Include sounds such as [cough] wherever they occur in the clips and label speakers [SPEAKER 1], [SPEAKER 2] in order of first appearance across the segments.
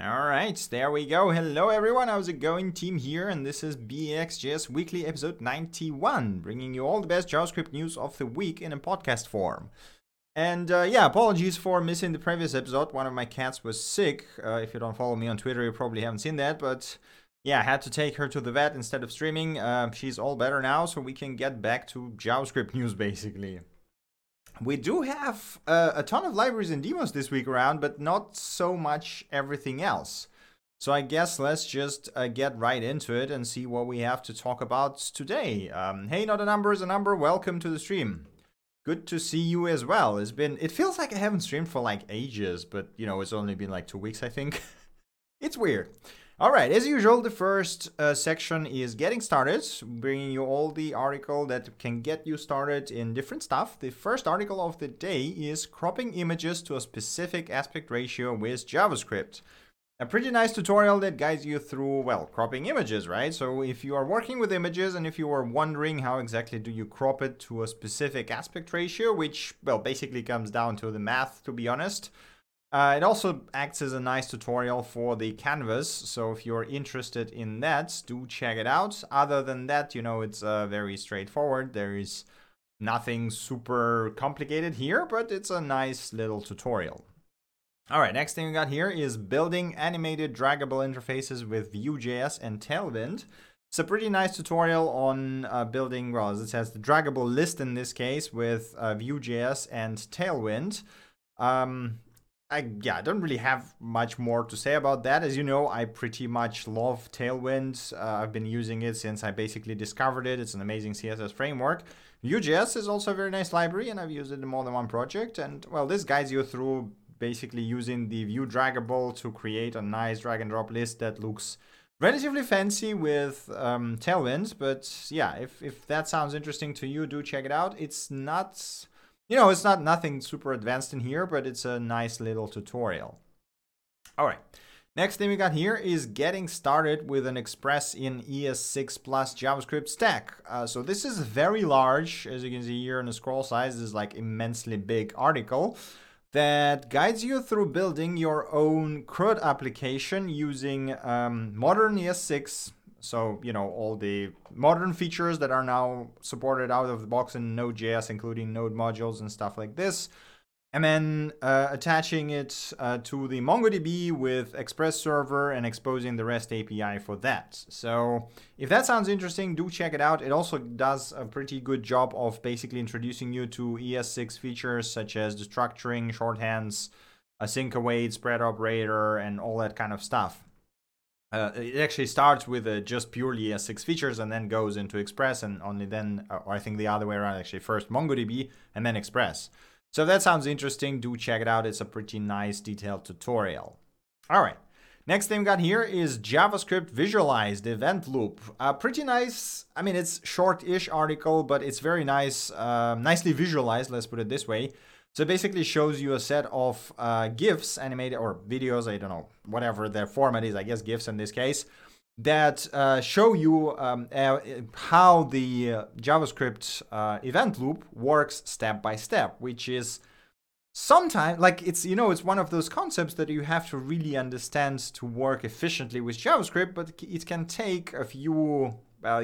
[SPEAKER 1] All right, there we go. Hello, everyone. How's it going? Team here, and this is BXJS Weekly episode 91, bringing you all the best JavaScript news of the week in a podcast form. And uh, yeah, apologies for missing the previous episode. One of my cats was sick. Uh, if you don't follow me on Twitter, you probably haven't seen that. But yeah, I had to take her to the vet instead of streaming. Uh, she's all better now, so we can get back to JavaScript news basically. We do have uh, a ton of libraries and demos this week around, but not so much everything else. So I guess let's just uh, get right into it and see what we have to talk about today. Um, hey, not a number is a number. Welcome to the stream. Good to see you as well. It's been it feels like I haven't streamed for like ages, but you know, it's only been like 2 weeks I think. [laughs] it's weird. All right, as usual, the first uh, section is getting started, bringing you all the article that can get you started in different stuff. The first article of the day is cropping images to a specific aspect ratio with JavaScript. A pretty nice tutorial that guides you through, well, cropping images, right? So if you are working with images and if you are wondering how exactly do you crop it to a specific aspect ratio, which, well, basically comes down to the math, to be honest, uh, it also acts as a nice tutorial for the canvas, so if you're interested in that, do check it out. Other than that, you know, it's uh, very straightforward. There is nothing super complicated here, but it's a nice little tutorial. All right, next thing we got here is building animated draggable interfaces with Vue.js and Tailwind. It's a pretty nice tutorial on uh, building, well, as it says, the draggable list in this case with uh, Vue.js and Tailwind. Um, I, yeah, I don't really have much more to say about that. As you know, I pretty much love Tailwind. Uh, I've been using it since I basically discovered it. It's an amazing CSS framework. Vue.js is also a very nice library, and I've used it in more than one project. And well, this guides you through basically using the Vue draggable to create a nice drag and drop list that looks relatively fancy with um, Tailwind. But yeah, if, if that sounds interesting to you, do check it out. It's not, you know, it's not nothing super advanced in here, but it's a nice little tutorial. All right. Next thing we got here is getting started with an Express in ES6 Plus JavaScript stack. Uh, so this is very large, as you can see here in the scroll size, this is like immensely big article that guides you through building your own CRUD application using um, modern ES6. So, you know, all the modern features that are now supported out of the box in Node.js, including node modules and stuff like this and then uh, attaching it uh, to the MongoDB with Express Server and exposing the REST API for that. So if that sounds interesting, do check it out. It also does a pretty good job of basically introducing you to ES6 features such as destructuring, shorthands, async await, spread operator, and all that kind of stuff. Uh, it actually starts with uh, just purely ES6 features and then goes into Express and only then, uh, or I think the other way around actually, first MongoDB and then Express. So if that sounds interesting, do check it out. It's a pretty nice detailed tutorial. All right. Next thing we got here is JavaScript visualized event loop. Uh, pretty nice. I mean, it's short-ish article, but it's very nice, uh, nicely visualized. Let's put it this way. So it basically shows you a set of uh, GIFs, animated or videos. I don't know, whatever their format is. I guess GIFs in this case that uh, show you um, uh, how the uh, JavaScript uh, event loop works step by step, which is sometimes like it's you know it's one of those concepts that you have to really understand to work efficiently with JavaScript, but it can take a few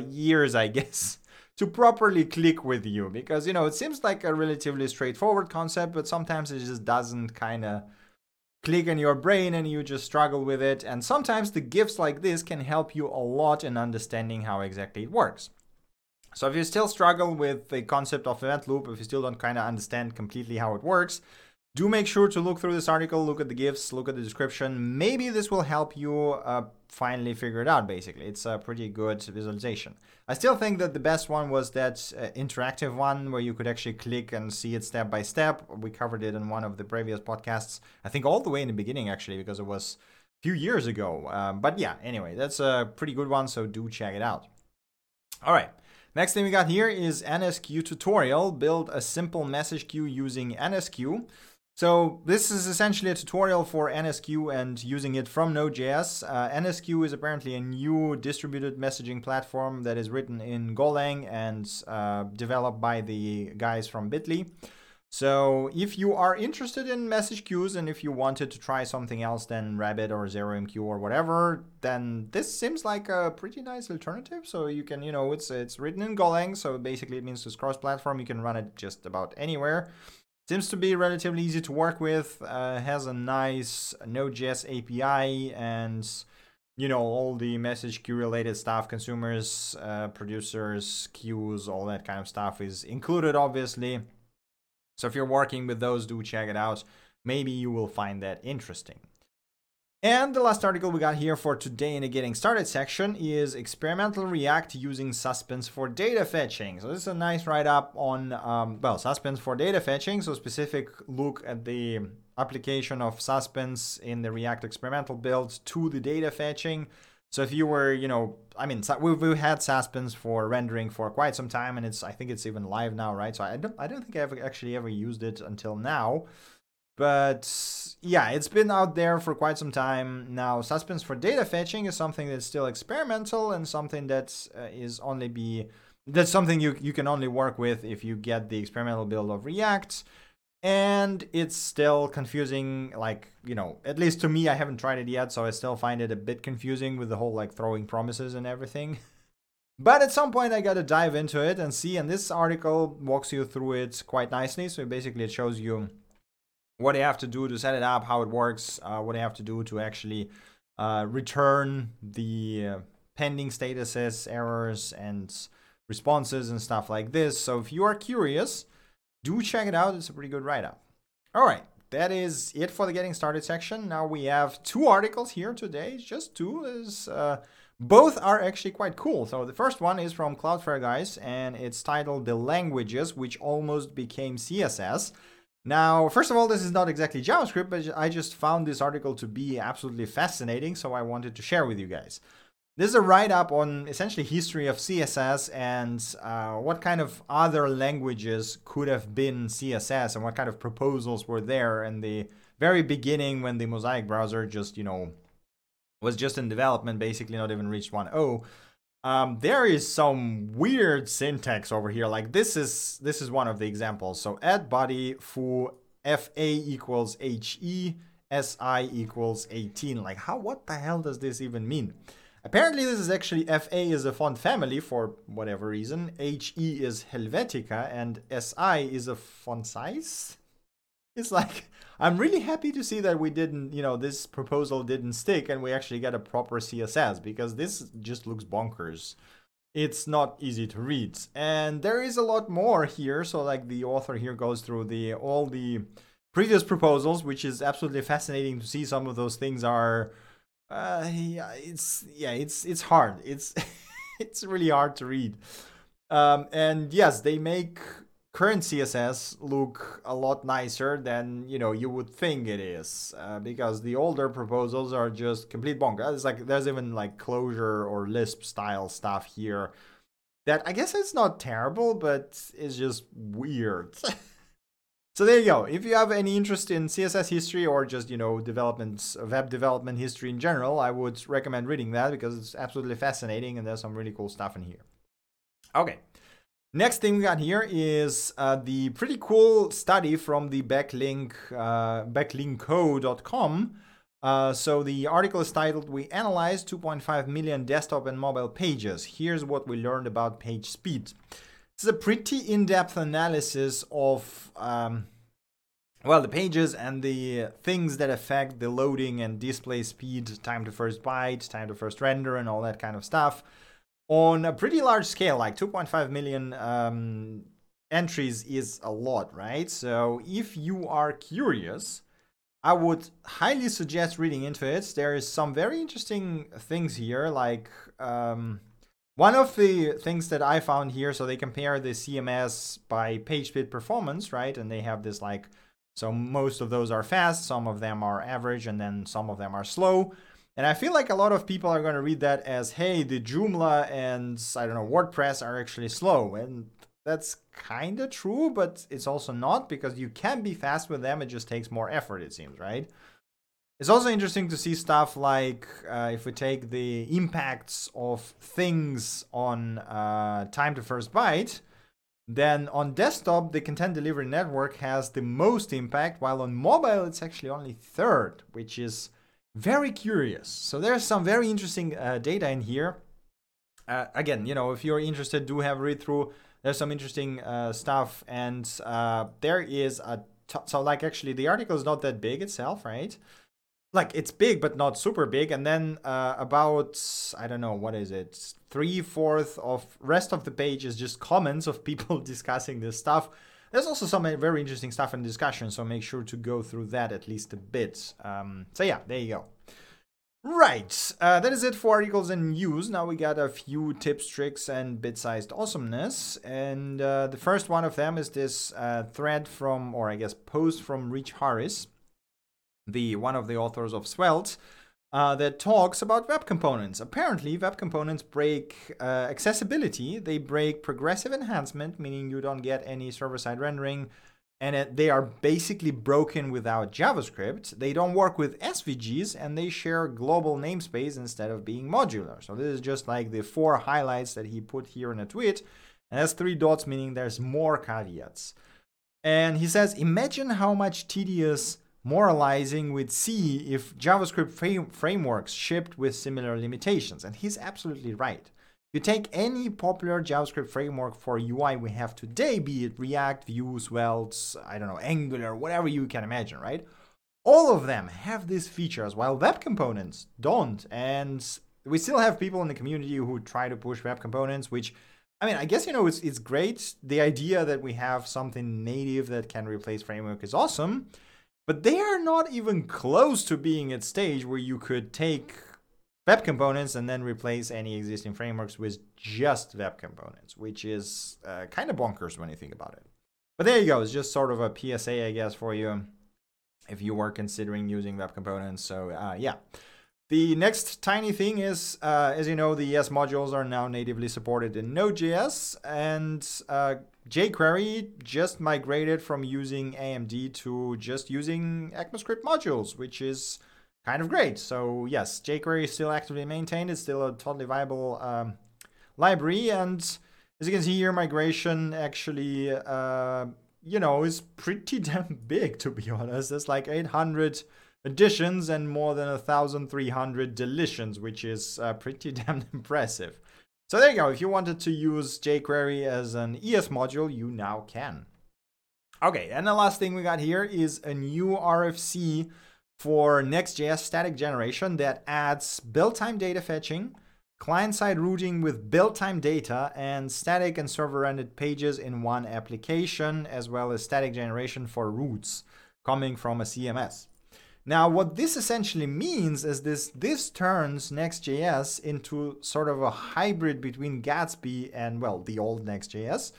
[SPEAKER 1] years, I [laughs] guess. To properly click with you because you know it seems like a relatively straightforward concept, but sometimes it just doesn't kind of click in your brain and you just struggle with it. And sometimes the GIFs like this can help you a lot in understanding how exactly it works. So if you still struggle with the concept of event loop, if you still don't kind of understand completely how it works, do make sure to look through this article, look at the GIFs, look at the description. Maybe this will help you uh, finally figure it out, basically. It's a pretty good visualization. I still think that the best one was that uh, interactive one where you could actually click and see it step by step. We covered it in one of the previous podcasts, I think all the way in the beginning, actually, because it was a few years ago. Um, but yeah, anyway, that's a pretty good one, so do check it out. All right. Next thing we got here is NSQ tutorial. Build a simple message queue using NSQ. So this is essentially a tutorial for NSQ and using it from Node.js. Uh, NSQ is apparently a new distributed messaging platform that is written in Golang and uh, developed by the guys from Bitly. So if you are interested in message queues and if you wanted to try something else than Rabbit or ZeroMQ or whatever, then this seems like a pretty nice alternative. So you can, you know, it's it's written in Golang, so basically it means it's cross-platform. You can run it just about anywhere. Seems to be relatively easy to work with. Uh, has a nice Node.js API and you know all the message queue related stuff consumers uh, producers queues all that kind of stuff is included obviously so if you're working with those, do check it out. Maybe you will find that interesting. And the last article we got here for today in the getting started section is experimental React using Suspense for data fetching. So this is a nice write-up on, um, well, Suspense for data fetching. So specific look at the application of Suspense in the React experimental build to the data fetching. So if you were, you know, I mean, we've, we've had Suspense for rendering for quite some time, and it's I think it's even live now, right? So I don't I don't think I ever actually ever used it until now, but yeah, it's been out there for quite some time. Now. Suspense for data fetching is something that's still experimental and something that uh, is only be that's something you you can only work with if you get the experimental build of React. And it's still confusing like you know at least to me i haven't tried it yet so i still find it a bit confusing with the whole like throwing promises and everything. [laughs] But at some point i gotta dive into it and see and this article walks you through it quite nicely. So basically it shows you what you have to do to set it up how it works uh, what you have to do to actually uh, return the uh, pending statuses errors and responses and stuff like this so if you are curious do check it out. It's a pretty good write up. All right, that is it for the getting started section. Now we have two articles here today. Just two is uh, both are actually quite cool. So the first one is from Cloudflare guys, and it's titled "The Languages Which Almost Became CSS." Now, first of all, this is not exactly JavaScript, but I just found this article to be absolutely fascinating, so I wanted to share with you guys. This is a write-up on essentially history of CSS and uh, what kind of other languages could have been CSS and what kind of proposals were there in the very beginning when the Mosaic browser just, you know, was just in development, basically not even reached 1.0. Um, there is some weird syntax over here. Like this is this is one of the examples. So add body foo fa equals he si equals 18. Like how? What the hell does this even mean? Apparently this is actually FA is a font family for whatever reason, HE is Helvetica, and SI is a font size. It's like, I'm really happy to see that we didn't, you know, this proposal didn't stick and we actually get a proper CSS because this just looks bonkers. It's not easy to read. And there is a lot more here. So like the author here goes through the all the previous proposals, which is absolutely fascinating to see some of those things are uh, yeah, it's yeah, it's it's hard. It's [laughs] it's really hard to read. Um, and yes, they make current CSS look a lot nicer than you know you would think it is, uh, because the older proposals are just complete bonkers It's like there's even like Clojure or Lisp style stuff here. That I guess it's not terrible, but it's just weird. [laughs] So there you go. If you have any interest in CSS history or just, you know, development, web development history in general, I would recommend reading that because it's absolutely fascinating and there's some really cool stuff in here. Okay. Next thing we got here is uh, the pretty cool study from the backlink, uh. Uh, so the article is titled, We Analyzed 2.5 Million Desktop and Mobile Pages. Here's what we learned about page speed. It's a pretty in-depth analysis of um, well the pages and the things that affect the loading and display speed, time to first byte, time to first render, and all that kind of stuff on a pretty large scale, like 2.5 million um, entries is a lot, right? So if you are curious, I would highly suggest reading into it. There is some very interesting things here, like um, one of the things that I found here, so they compare the CMS by page speed performance, right? And they have this like, so most of those are fast, some of them are average, and then some of them are slow. And I feel like a lot of people are going to read that as, hey, the Joomla and I don't know, WordPress are actually slow. And that's kind of true, but it's also not because you can be fast with them. It just takes more effort, it seems, right? It's also interesting to see stuff like uh, if we take the impacts of things on uh, time to first byte, then on desktop, the content delivery network has the most impact, while on mobile, it's actually only third, which is very curious. So there's some very interesting uh, data in here. Uh, again, you know, if you're interested, do have read through. There's some interesting uh, stuff, and uh, there is a t- so like actually the article is not that big itself, right? like it's big but not super big and then uh, about i don't know what is it three fourth of rest of the page is just comments of people [laughs] discussing this stuff there's also some very interesting stuff in the discussion so make sure to go through that at least a bit. Um, so yeah there you go. Right uh, that is it for articles and news. Now we got a few tips tricks and bit-sized awesomeness. And uh, the first one of them is this uh, thread from or i guess post from rich harris the one of the authors of Svelte, uh, that talks about web components. Apparently, web components break uh, accessibility. They break progressive enhancement, meaning you don't get any server-side rendering, and it, they are basically broken without JavaScript. They don't work with SVGs, and they share global namespace instead of being modular. So this is just like the four highlights that he put here in a tweet. And that's three dots, meaning there's more caveats. And he says, imagine how much tedious moralizing with C if JavaScript frame- frameworks shipped with similar limitations. And he's absolutely right. You take any popular JavaScript framework for UI we have today, be it React, Vue, Svelte, I don't know, Angular, whatever you can imagine, right? All of them have these features, while web components don't. And we still have people in the community who try to push web components, which I mean, I guess you know it's it's great. The idea that we have something native that can replace framework is awesome. But they are not even close to being at stage where you could take web components and then replace any existing frameworks with just web components, which is uh, kind of bonkers when you think about it. But there you go. It's just sort of a PSA, I guess, for you if you were considering using web components. So uh, yeah. The next tiny thing is, uh, as you know, the ES modules are now natively supported in Node.js, and uh, jQuery just migrated from using AMD to just using ECMAScript modules, which is kind of great. So yes, jQuery is still actively maintained. It's still a totally viable um, library. And as you can see here, migration actually, uh, you know, is pretty [laughs] damn big, to be honest. There's like 800 additions and more than 1,300 deletions, which is uh, pretty [laughs] damn impressive. So there you go. If you wanted to use jQuery as an ES module, you now can. Okay, and the last thing we got here is a new RFC for Next.js static generation that adds build time data fetching, client side routing with build time data, and static and server rendered pages in one application, as well as static generation for routes coming from a CMS. Now, what this essentially means is this this turns Next.js into sort of a hybrid between Gatsby and, well, the old Next.js.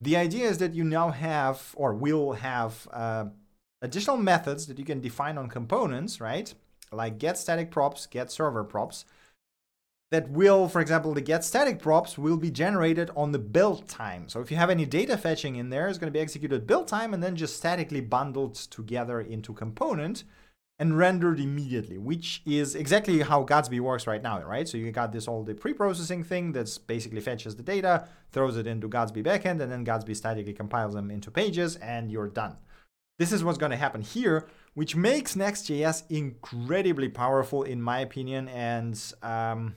[SPEAKER 1] The idea is that you now have, or will have, uh, additional methods that you can define on components, right? Like get static props, get server props. That will, for example, the get static props will be generated on the build time. So if you have any data fetching in there, it's going to be executed build time and then just statically bundled together into component and rendered immediately, which is exactly how Gatsby works right now, right? So you got this all the pre-processing thing that's basically fetches the data, throws it into Gatsby backend, and then Gatsby statically compiles them into pages, and you're done. This is what's going to happen here, which makes Next.js incredibly powerful, in my opinion. And um,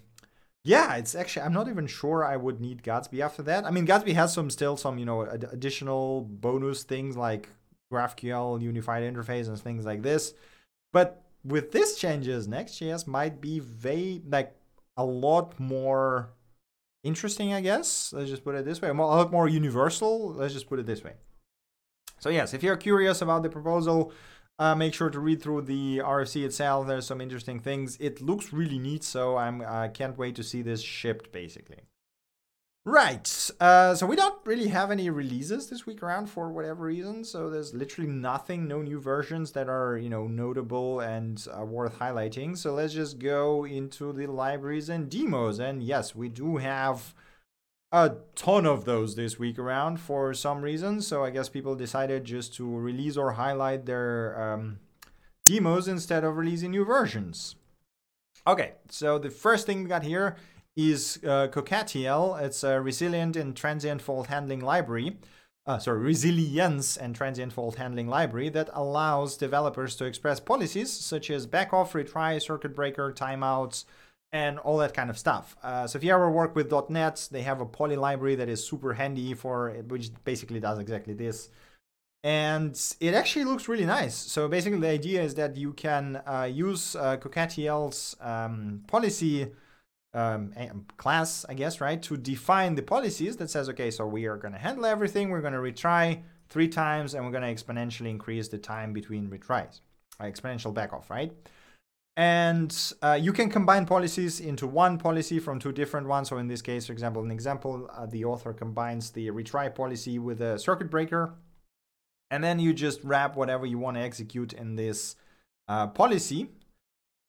[SPEAKER 1] yeah, it's actually I'm not even sure I would need Gatsby after that. I mean, Gatsby has some still some you know ad- additional bonus things like GraphQL unified interface and things like this but with these changes, Next.js might be very like a lot more interesting, I guess. Let's just put it this way. A lot more universal. Let's just put it this way. So yes, if you're curious about the proposal, uh, make sure to read through the RFC itself. There's some interesting things. It looks really neat, so I'm I can't wait to see this shipped, basically. Right. Uh, so we don't really have any releases this week around for whatever reason. So there's literally nothing, no new versions that are you know notable and uh, worth highlighting. So let's just go into the libraries and demos. And yes, we do have a ton of those this week around for some reason. So I guess people decided just to release or highlight their um, demos instead of releasing new versions. Okay, so the first thing we got here is uh. It's a resilient and transient fault handling library. Uh, sorry, resilience and transient fault handling library that allows developers to express policies such as backoff, retry, circuit breaker, timeouts, and all that kind of stuff. Uh, so if you ever work with .NET, they have a Polly library that is super handy for which basically does exactly this. And it actually looks really nice. So basically, the idea is that you can uh, use uh, um, policy um, class, I guess, right, to define the policies that says, okay, so we are going to handle everything, we're going to retry three times, and we're going to exponentially increase the time between retries, uh, exponential backoff, right? And uh, you can combine policies into one policy from two different ones. So in this case, for example, an example, uh, the author combines the retry policy with a circuit breaker, and then you just wrap whatever you want to execute in this uh, policy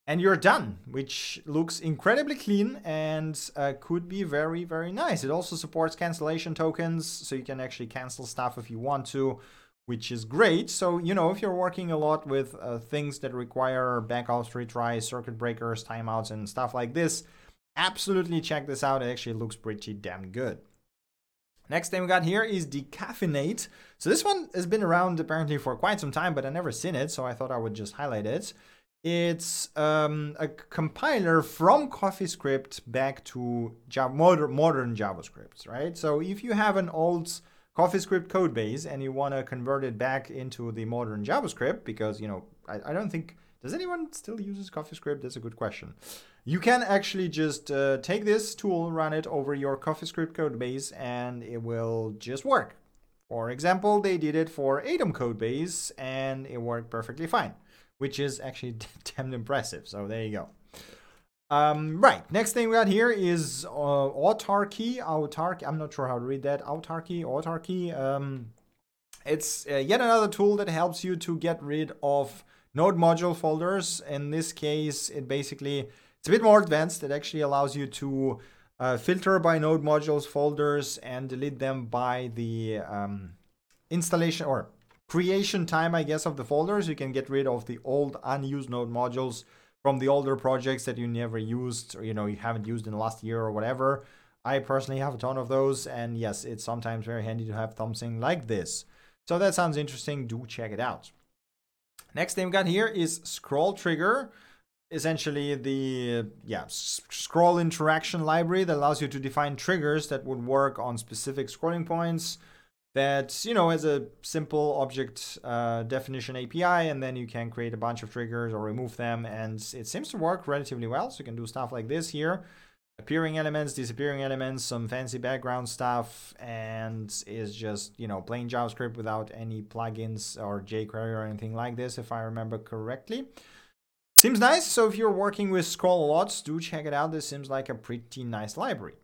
[SPEAKER 1] and you're done, which looks incredibly clean and uh, could be very, very nice. It also supports cancellation tokens, so you can actually cancel stuff if you want to, which is great. So, you know, if you're working a lot with uh, things that require backups, retries, circuit breakers, timeouts, and stuff like this, absolutely check this out. It actually looks pretty damn good. Next thing we got here is Decaffeinate. So this one has been around apparently for quite some time, but I never seen it, so I thought I would just highlight it. It's um, a compiler from CoffeeScript back to Java, modern, modern JavaScript, right? So if you have an old CoffeeScript code base and you want to convert it back into the modern JavaScript, because, you know, I, I don't think, does anyone still uses CoffeeScript? That's a good question. You can actually just uh, take this tool, run it over your CoffeeScript code base, and it will just work. For example, they did it for Atom code base, and it worked perfectly fine which is actually [laughs] damn impressive. So there you go. Um, right, next thing we got here is uh, autarky. Autarky. I'm not sure how to read that. Autarky. Autarky. Um, it's uh, yet another tool that helps you to get rid of node module folders. In this case, it basically it's a bit more advanced. It actually allows you to uh, filter by node modules folders and delete them by the um, installation or creation time, I guess, of the folders. You can get rid of the old unused node modules from the older projects that you never used or you know you haven't used in the last year or whatever. I personally have a ton of those, and yes, it's sometimes very handy to have something like this. So that sounds interesting. Do check it out. Next thing we got here is scroll trigger. Essentially, the yeah scroll interaction library that allows you to define triggers that would work on specific scrolling points that you know as a simple object uh, definition API, and then you can create a bunch of triggers or remove them, and it seems to work relatively well. So you can do stuff like this here, appearing elements, disappearing elements, some fancy background stuff, and is just you know plain JavaScript without any plugins or jQuery or anything like this, if I remember correctly. Seems nice. So if you're working with scroll a lot, do check it out. This seems like a pretty nice library.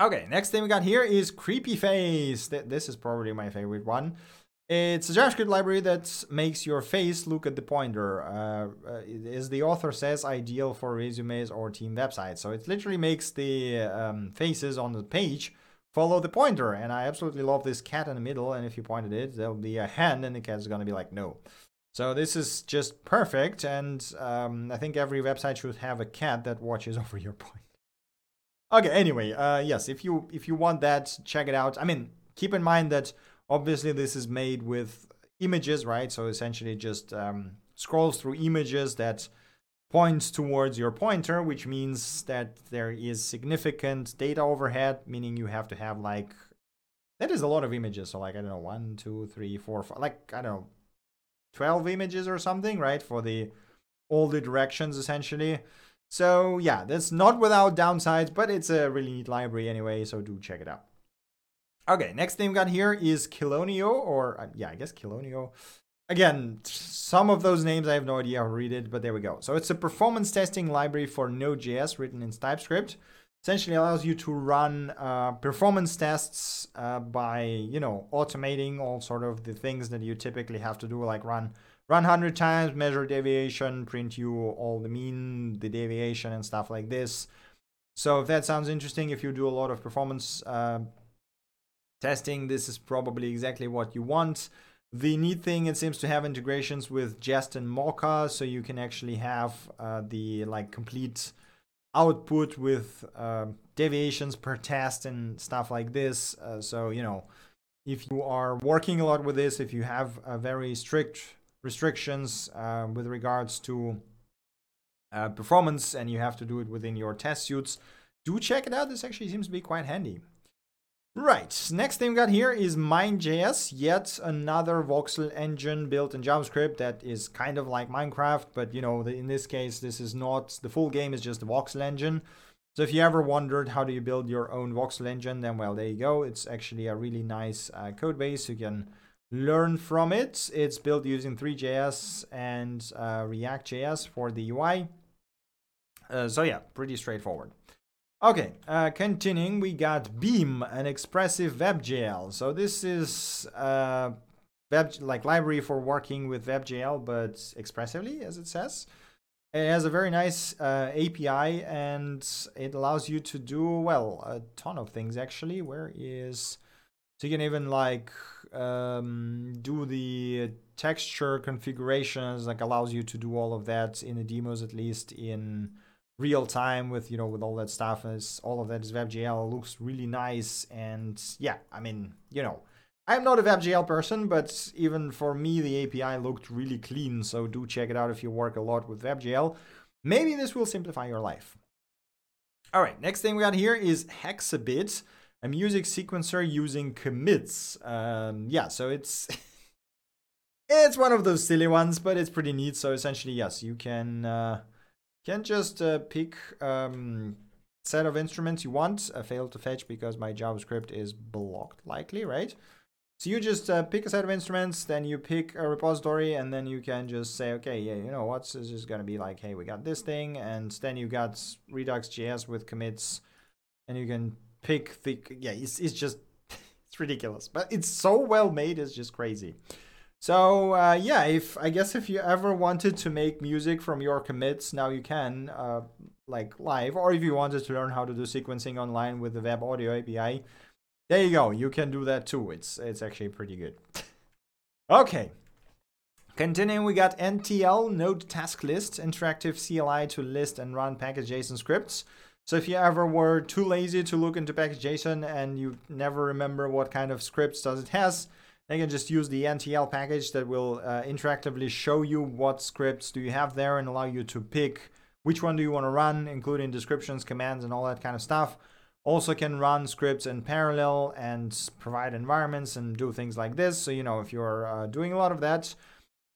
[SPEAKER 1] Okay, next thing we got here is Creepy Face. This is probably my favorite one. It's a JavaScript library that makes your face look at the pointer. Uh, uh, as the author says, ideal for resumes or team websites. So it literally makes the um, faces on the page follow the pointer. And I absolutely love this cat in the middle. And if you pointed it, there'll be a hand and the cat is going to be like, no. So this is just perfect. And um, I think every website should have a cat that watches [laughs] over your point. Okay, anyway, uh, yes, if you if you want that, check it out. I mean, keep in mind that obviously this is made with images, right? So essentially just um, scrolls through images that points towards your pointer, which means that there is significant data overhead, meaning you have to have like that is a lot of images. So like I don't know, one, two, three, four, five, like I don't know, twelve images or something, right? For the all the directions essentially. So yeah, that's not without downsides, but it's a really neat library anyway, so do check it out. Okay, next thing we got here is Kelonio, or uh, yeah, I guess Kelonio. Again, some of those names I have no idea how to read it, but there we go. So it's a performance testing library for Node.js written in TypeScript. Essentially allows you to run uh, performance tests uh, by, you know, automating all sort of the things that you typically have to do, like run run 100 times, measure deviation, print you all the mean, the deviation, and stuff like this. So if that sounds interesting, if you do a lot of performance uh, testing, this is probably exactly what you want. The neat thing, it seems to have integrations with Jest and Mocha, so you can actually have uh, the like complete output with uh, deviations per test and stuff like this. Uh, so, you know, if you are working a lot with this, if you have a very strict restrictions uh, with regards to uh, performance and you have to do it within your test suits, do check it out. This actually seems to be quite handy. Right, next thing we got here is Mine.js, yet another voxel engine built in JavaScript that is kind of like Minecraft, but you know, in this case, this is not, the full game is just a voxel engine. So if you ever wondered how do you build your own voxel engine, then well, there you go. It's actually a really nice uh, code base. You can learn from it. It's built using Three.js and uh, React.js for the UI. Uh, so yeah, pretty straightforward. Okay, uh, continuing, we got Beam, an expressive WebGL. So this is uh, web like library for working with WebGL, but expressively, as it says. It has a very nice uh, API, and it allows you to do well a ton of things. Actually, where is so you can even like um, do the texture configurations, like allows you to do all of that in the demos, at least in real time with you know with all that stuff. Is all of that is WebGL looks really nice. And yeah I mean you know I'm not a WebGL person but even for me the API looked really clean. So do check it out if you work a lot with WebGL maybe this will simplify your life. All right next thing we got here is Hexabit a music sequencer using commits um, yeah so it's [laughs] it's one of those silly ones but it's pretty neat so essentially yes you can uh, can just uh, pick um, set of instruments you want. Failed to fetch because my JavaScript is blocked likely, right? So you just uh, pick a set of instruments, then you pick a repository, and then you can just say, okay, yeah, you know what's this is gonna be like, hey, we got this thing, and then you got Redux.js with commits, and you can pick the yeah, it's it's just [laughs] it's ridiculous, but it's so well made, it's just crazy. So uh, yeah, if I guess if you ever wanted to make music from your commits, now you can, uh, like live, or if you wanted to learn how to do sequencing online with the Web Audio API, there you go. You can do that too. It's it's actually pretty good. [laughs] okay. Continuing, we got NTL Node Task List, interactive CLI to list and run package JSON scripts. So if you ever were too lazy to look into package.json and you never remember what kind of scripts does it has, then you can just use the NTL package that will uh, interactively show you what scripts do you have there and allow you to pick which one do you want to run, including descriptions, commands, and all that kind of stuff. Also can run scripts in parallel and provide environments and do things like this. So, you know, if you're uh, doing a lot of that,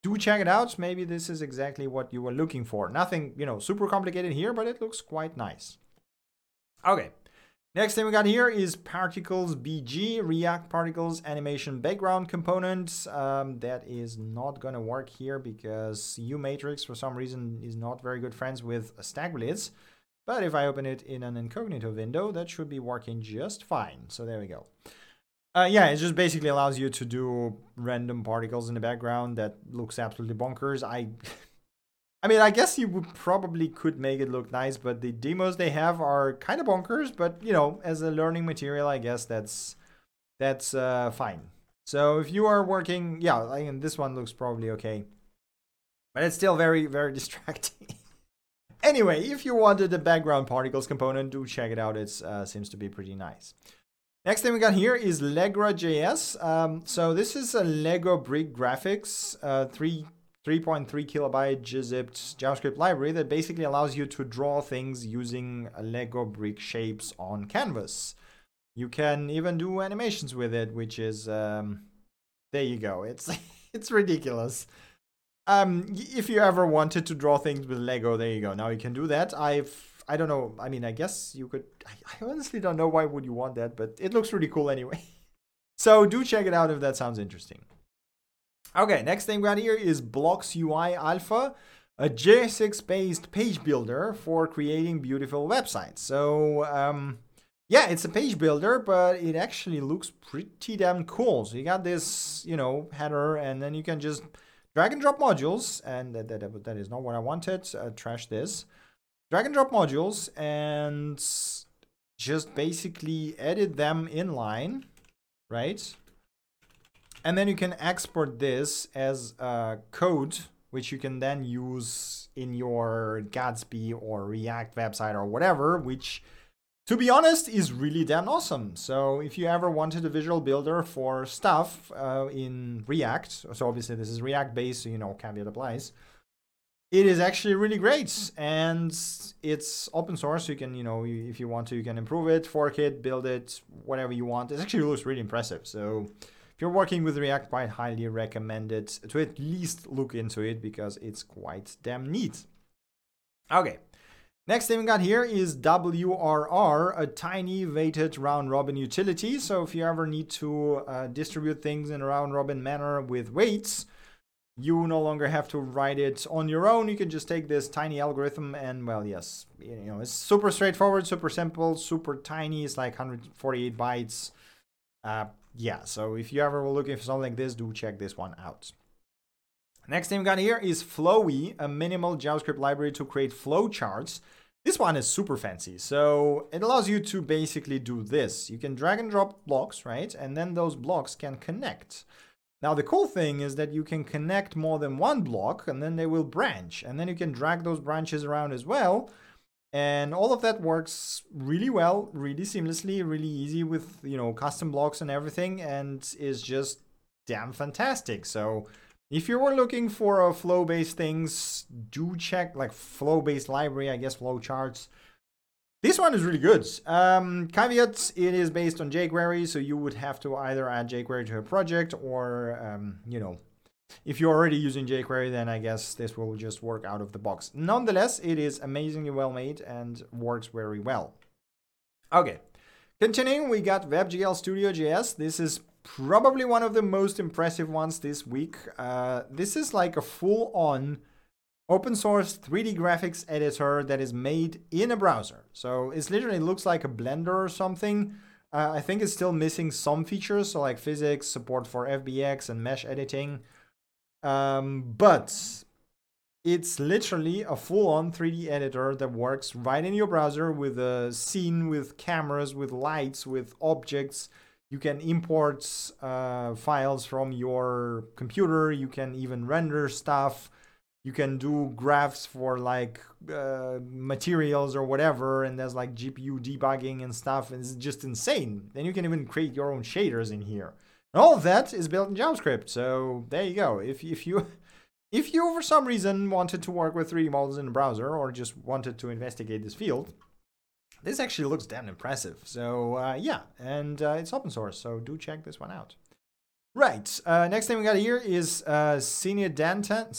[SPEAKER 1] do check it out. Maybe this is exactly what you were looking for. Nothing, you know, super complicated here, but it looks quite nice. Okay, Next thing we got here is Particles BG, React Particles Animation Background Component. Um, that is not gonna work here because UMatrix for some reason is not very good friends with StackBlitz. But if I open it in an incognito window, that should be working just fine. So there we go. Uh, yeah, it just basically allows you to do random particles in the background that looks absolutely bonkers. I [laughs] I mean, I guess you would probably could make it look nice, but the demos they have are kind of bonkers. But you know, as a learning material, I guess that's that's uh, fine. So if you are working, yeah, I mean, this one looks probably okay, but it's still very very [laughs] distracting. anyway, if you wanted the background particles component, do check it out. It uh, seems to be pretty nice. Next thing we got here is Legra.js. Um, so this is a Lego brick graphics, uh, three 3.3 kilobyte gzipped JavaScript library that basically allows you to draw things using Lego brick shapes on canvas. You can even do animations with it, which is um, there you go. It's [laughs] it's ridiculous. Um, if you ever wanted to draw things with Lego, there you go. Now you can do that. I've I don't know. I mean, I guess you could. I, I honestly don't know why would you want that, but it looks really cool anyway. [laughs] so do check it out if that sounds interesting. Okay, next thing we got here is Blocks UI Alpha, a JSX based page builder for creating beautiful websites. So, um, yeah, it's a page builder, but it actually looks pretty damn cool. So you got this, you know, header, and then you can just drag and drop modules, and that, that, that is not what I wanted. Uh, trash this. Drag and drop modules, and just basically edit them inline, right? And then you can export this as a code, which you can then use in your Gatsby or React website or whatever, which to be honest, is really damn awesome. So if you ever wanted a visual builder for stuff uh, in React, so obviously this is React based, so you know caveat applies. It is actually really great, and it's open source. So you can, you know, if you want to, you can improve it, fork it, build it, whatever you want. It actually looks really impressive. So if you're working with React, quite highly recommend it to at least look into it because it's quite damn neat. Okay, Next thing we got here is WRR, a tiny weighted round robin utility. So if you ever need to uh, distribute things in a round robin manner with weights, you no longer have to write it on your own. You can just take this tiny algorithm and well, yes, you know, it's super straightforward, super simple, super tiny. It's like 148 bytes. Uh, yeah, so if you ever were looking for something like this, do check this one out. Next thing we got here is Flowy, a minimal JavaScript library to create flowcharts. This one is super fancy. So it allows you to basically do this. You can drag and drop blocks, right? And then those blocks can connect. Now the cool thing is that you can connect more than one block and then they will branch. And then you can drag those branches around as well. And all of that works really well, really seamlessly, really easy with, you know, custom blocks and everything and is just damn fantastic. So if you were looking for a flow-based things, do check like flow-based library, I guess flow charts. This one is really good. Um, caveats, it is based on jQuery, so you would have to either add jQuery to a project or, um, you know, if you're already using jQuery, then I guess this will just work out of the box. Nonetheless, it is amazingly well made and works very well. Okay, continuing, we got WebGL Studio JS. This is probably one of the most impressive ones this week. Uh, this is like a full on open source 3D graphics editor that is made in a browser. So it literally looks like a Blender or something. Uh, I think it's still missing some features, so like physics, support for FBX and mesh editing. Um, but it's literally a full on 3D editor that works right in your browser with a scene, with cameras, with lights, with objects you can import uh, files from your computer. You can even render stuff. You can do graphs for like uh, materials or whatever, and there's like GPU debugging and stuff. And it's just insane. Then you can even create your own shaders in here. And all of that is built in JavaScript. So there you go. If if you if you for some reason wanted to work with 3D models in a browser or just wanted to investigate this field, this actually looks damn impressive. So uh, yeah, and uh, it's open source, so do check this one out. Right, uh, next thing we got here is uh, Cinedantan,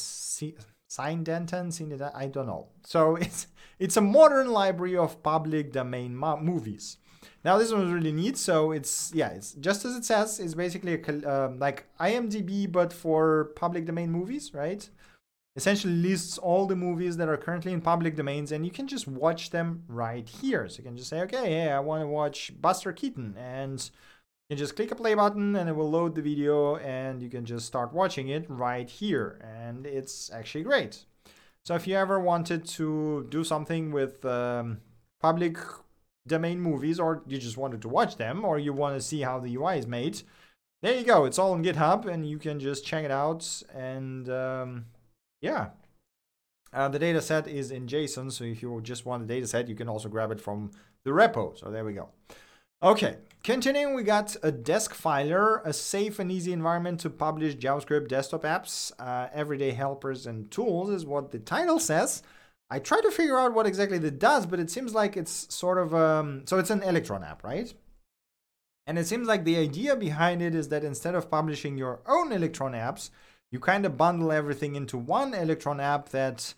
[SPEAKER 1] Cinedantan, I don't know. So [laughs] it's it's a modern library of public domain movies. Now this one was really neat. So it's yeah, it's just as it says. It's basically a, um, like IMDb but for public domain movies, right? essentially lists all the movies that are currently in public domains and you can just watch them right here. So you can just say, okay, hey, I want to watch Buster Keaton and you just click a play button and it will load the video and you can just start watching it right here. And it's actually great. So if you ever wanted to do something with um, public domain movies or you just wanted to watch them or you want to see how the UI is made, there you go. It's all on GitHub and you can just check it out and um, yeah. Uh, the data set is in JSON, so if you just want the data set, you can also grab it from the repo. So there we go. Okay, continuing, we got a Deskfiler, a safe and easy environment to publish JavaScript desktop apps. Uh, everyday helpers and tools is what the title says. I tried to figure out what exactly it does, but it seems like it's sort of um, so it's an Electron app, right? And it seems like the idea behind it is that instead of publishing your own Electron apps, you kind of bundle everything into one Electron app that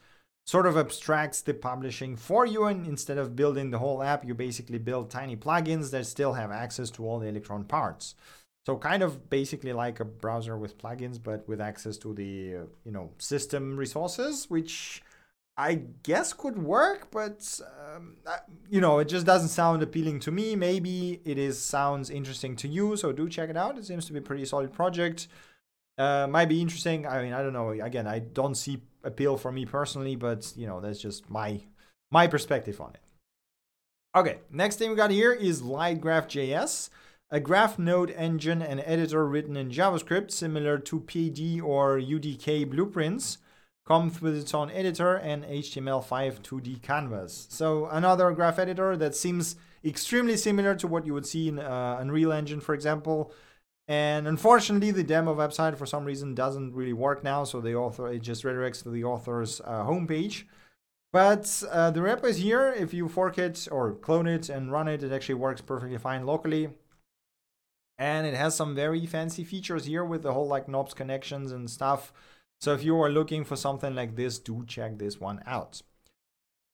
[SPEAKER 1] sort of abstracts the publishing for you. And instead of building the whole app, you basically build tiny plugins that still have access to all the Electron parts. So kind of basically like a browser with plugins, but with access to the uh, you know system resources, which I guess could work, but um, you know it just doesn't sound appealing to me. Maybe it is sounds interesting to you, so do check it out. It seems to be a pretty solid project. Uh, might be interesting. I mean, I don't know. Again, I don't see appeal for me personally, but you know, that's just my my perspective on it. Okay, next thing we got here is LiteGraph.js, a graph node engine and editor written in JavaScript, similar to PD or UDK blueprints. Comes with its own editor and HTML5 2D canvas. So another graph editor that seems extremely similar to what you would see in uh, Unreal Engine, for example. And unfortunately, the demo website for some reason doesn't really work now. So the author it just redirects to the author's uh, homepage. But uh, the repo is here. If you fork it or clone it and run it, it actually works perfectly fine locally. And it has some very fancy features here with the whole like knobs connections and stuff. So if you are looking for something like this, do check this one out.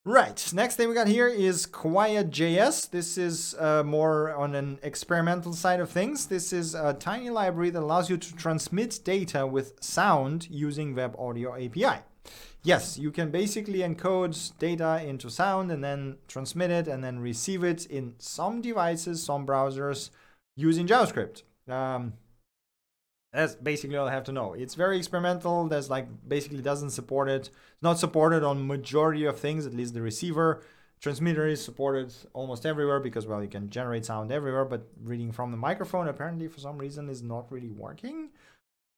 [SPEAKER 1] Right, next thing we got here is Quiet.js. This is uh, more on an experimental side of things. This is a tiny library that allows you to transmit data with sound using Web Audio API. Yes, you can basically encode data into sound and then transmit it and then receive it in some devices, some browsers using JavaScript. Um, that's basically all I have to know. It's very experimental. There's like basically doesn't support it. It's not supported on majority of things, at least the receiver. Transmitter is supported almost everywhere because well you can generate sound everywhere, but reading from the microphone apparently for some reason is not really working.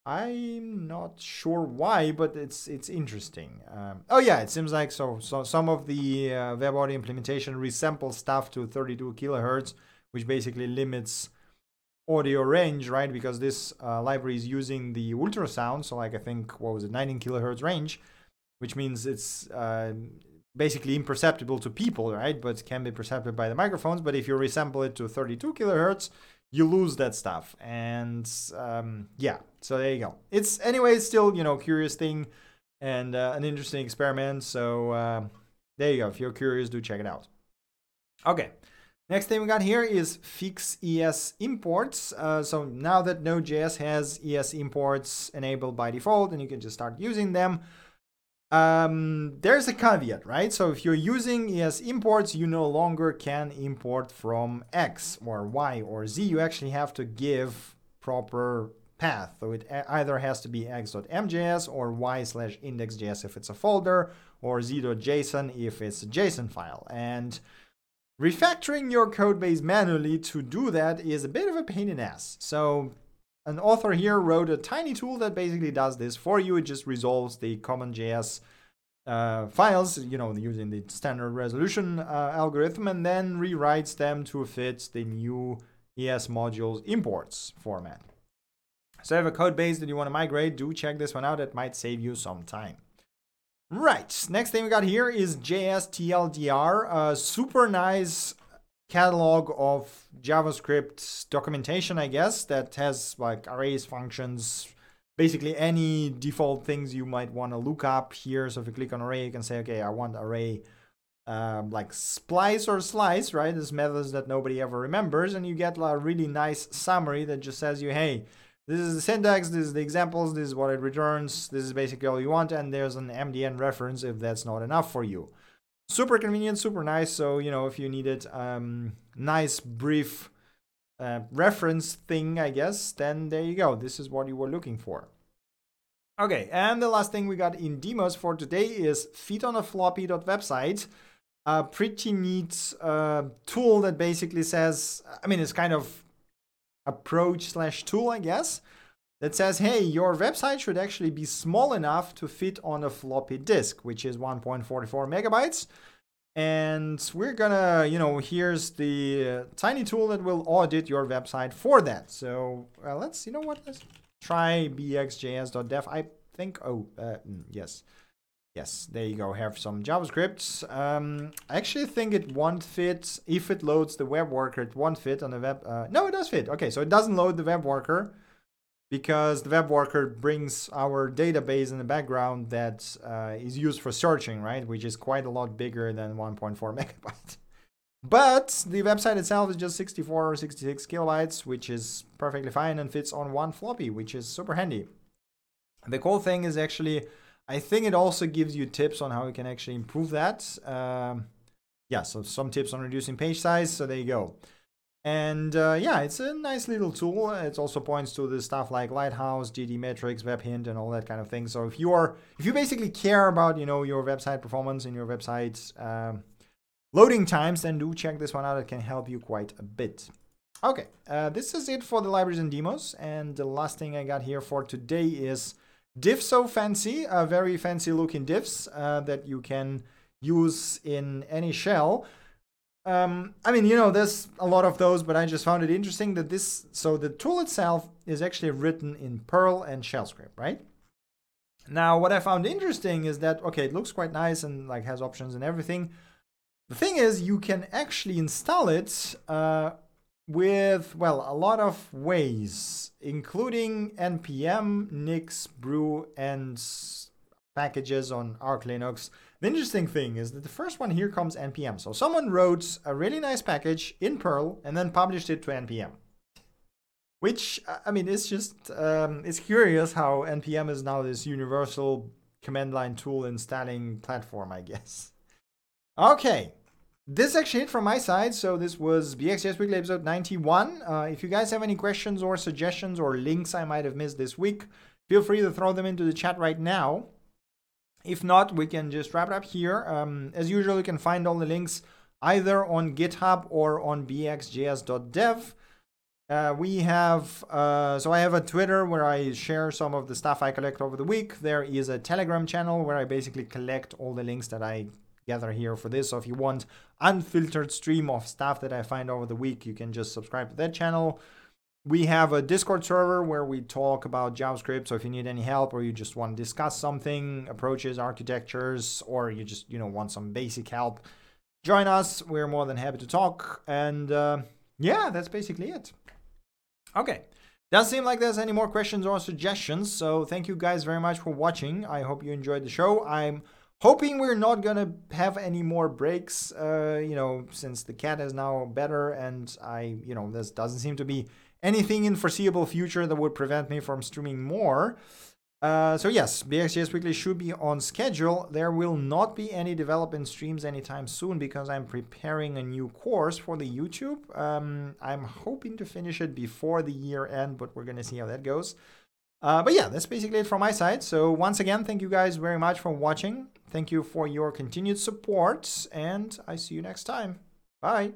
[SPEAKER 1] I'm not sure why, but it's it's interesting. Um, oh yeah, it seems like so. So some of the uh, web audio implementation resamples stuff to 32 kilohertz, which basically limits audio range, right? Because this uh, library is using the ultrasound, so like I think what was it, 19 kilohertz range, which means it's uh, basically imperceptible to people, right? But can be perceived by the microphones. But if you resample it to 32 kilohertz, you lose that stuff. And um, yeah, so there you go. It's anyway, it's still you know curious thing and uh, an interesting experiment. So uh, there you go. If you're curious, do check it out. Okay. Next thing we got here is fix ES imports. Uh, so now that Node.js has ES imports enabled by default and you can just start using them, um, there's a caveat, right? So if you're using ES imports, you no longer can import from X or Y or Z. You actually have to give proper path. So it either has to be x.mjs or y slash index.js if it's a folder or z.json if it's a JSON file. And Refactoring your code base manually to do that is a bit of a pain in the ass. So an author here wrote a tiny tool that basically does this for you. It just resolves the CommonJS uh, files, you know, using the standard resolution uh, algorithm, and then rewrites them to fit the new ES modules imports format. So if you have a code base that you want to migrate, do check this one out. It might save you some time. Right, next thing we got here is JS a super nice catalog of JavaScript documentation, I guess, that has like arrays, functions, basically any default things you might want to look up here. So if you click on array, you can say, okay, I want array um, like splice or slice, right? These methods that nobody ever remembers, and you get a really nice summary that just says you, hey, this is the syntax, this is the examples, this is what it returns, this is basically all you want, and there's an MDN reference if that's not enough for you. Super convenient, super nice. So, you know, if you needed um, nice, brief uh, reference thing, I guess, then there you go. This is what you were looking for. Okay, and the last thing we got in demos for today is fitonaFloppy.website. A pretty neat uh, tool that basically says, I mean, it's kind of approach slash tool, I guess, that says, hey, your website should actually be small enough to fit on a floppy disk, which is 1.44 megabytes. And we're gonna, you know, here's the uh, tiny tool that will audit your website for that. So uh, let's, you know what, let's try bxjs.dev. I think, oh, uh, mm, yes. Yes, there you go. Have some JavaScript. Um, I actually think it won't fit if it loads the web worker. It won't fit on the web. Uh, no, it does fit. Okay, so it doesn't load the web worker because the web worker brings our database in the background that uh, is used for searching, right? Which is quite a lot bigger than 1.4 [laughs] megabytes. But the website itself is just 64 or 66 kilobytes, which is perfectly fine and fits on one floppy, which is super handy. The cool thing is actually I think it also gives you tips on how you can actually improve that. Um, yeah, so some tips on reducing page size. So there you go. And uh, yeah, it's a nice little tool. It also points to the stuff like Lighthouse, GTmetrix, WebHint, and all that kind of thing. So if you are, if you basically care about, you know, your website performance and your website um, loading times, then do check this one out. It can help you quite a bit. Okay, uh, this is it for the libraries and demos. And the last thing I got here for today is Diff-so-fancy, uh, very fancy looking diffs uh, that you can use in any shell. Um, I mean, you know, there's a lot of those, but I just found it interesting that this, so the tool itself is actually written in Perl and shell script, right? Now, what I found interesting is that, okay, it looks quite nice and like has options and everything. The thing is, you can actually install it uh, with, well, a lot of ways, including npm, nix, brew, and packages on Arch Linux. The interesting thing is that the first one here comes npm. So someone wrote a really nice package in Perl and then published it to npm. Which, I mean, it's just, um, it's curious how npm is now this universal command line tool installing platform, I guess. [laughs] Okay, this is actually it from my side. So this was BXJS Weekly episode 91. Uh, if you guys have any questions or suggestions or links I might have missed this week, feel free to throw them into the chat right now. If not, we can just wrap it up here. Um, as usual, you can find all the links either on GitHub or on bxjs.dev. Uh, we have, uh, so I have a Twitter where I share some of the stuff I collect over the week. There is a Telegram channel where I basically collect all the links that I gather here for this. So if you want unfiltered stream of stuff that I find over the week, you can just subscribe to that channel we have a Discord server where we talk about JavaScript. So if you need any help or you just want to discuss something, approaches, architectures, or you just you know want some basic help, join us. We're more than happy to talk. And uh, yeah, that's basically it. Okay. Doesn't seem like there's any more questions or suggestions. So thank you guys very much for watching. I hope you enjoyed the show. I'm hoping we're not gonna have any more breaks. Uh, you know, since the cat is now better, and I, you know, this doesn't seem to be anything in foreseeable future that would prevent me from streaming more. Uh, so yes, BXJS Weekly should be on schedule. There will not be any development streams anytime soon because I'm preparing a new course for the YouTube. Um, I'm hoping to finish it before the year end, but we're gonna see how that goes. Uh, but yeah, that's basically it from my side. So once again, thank you guys very much for watching. Thank you for your continued support, and I see you next time. Bye.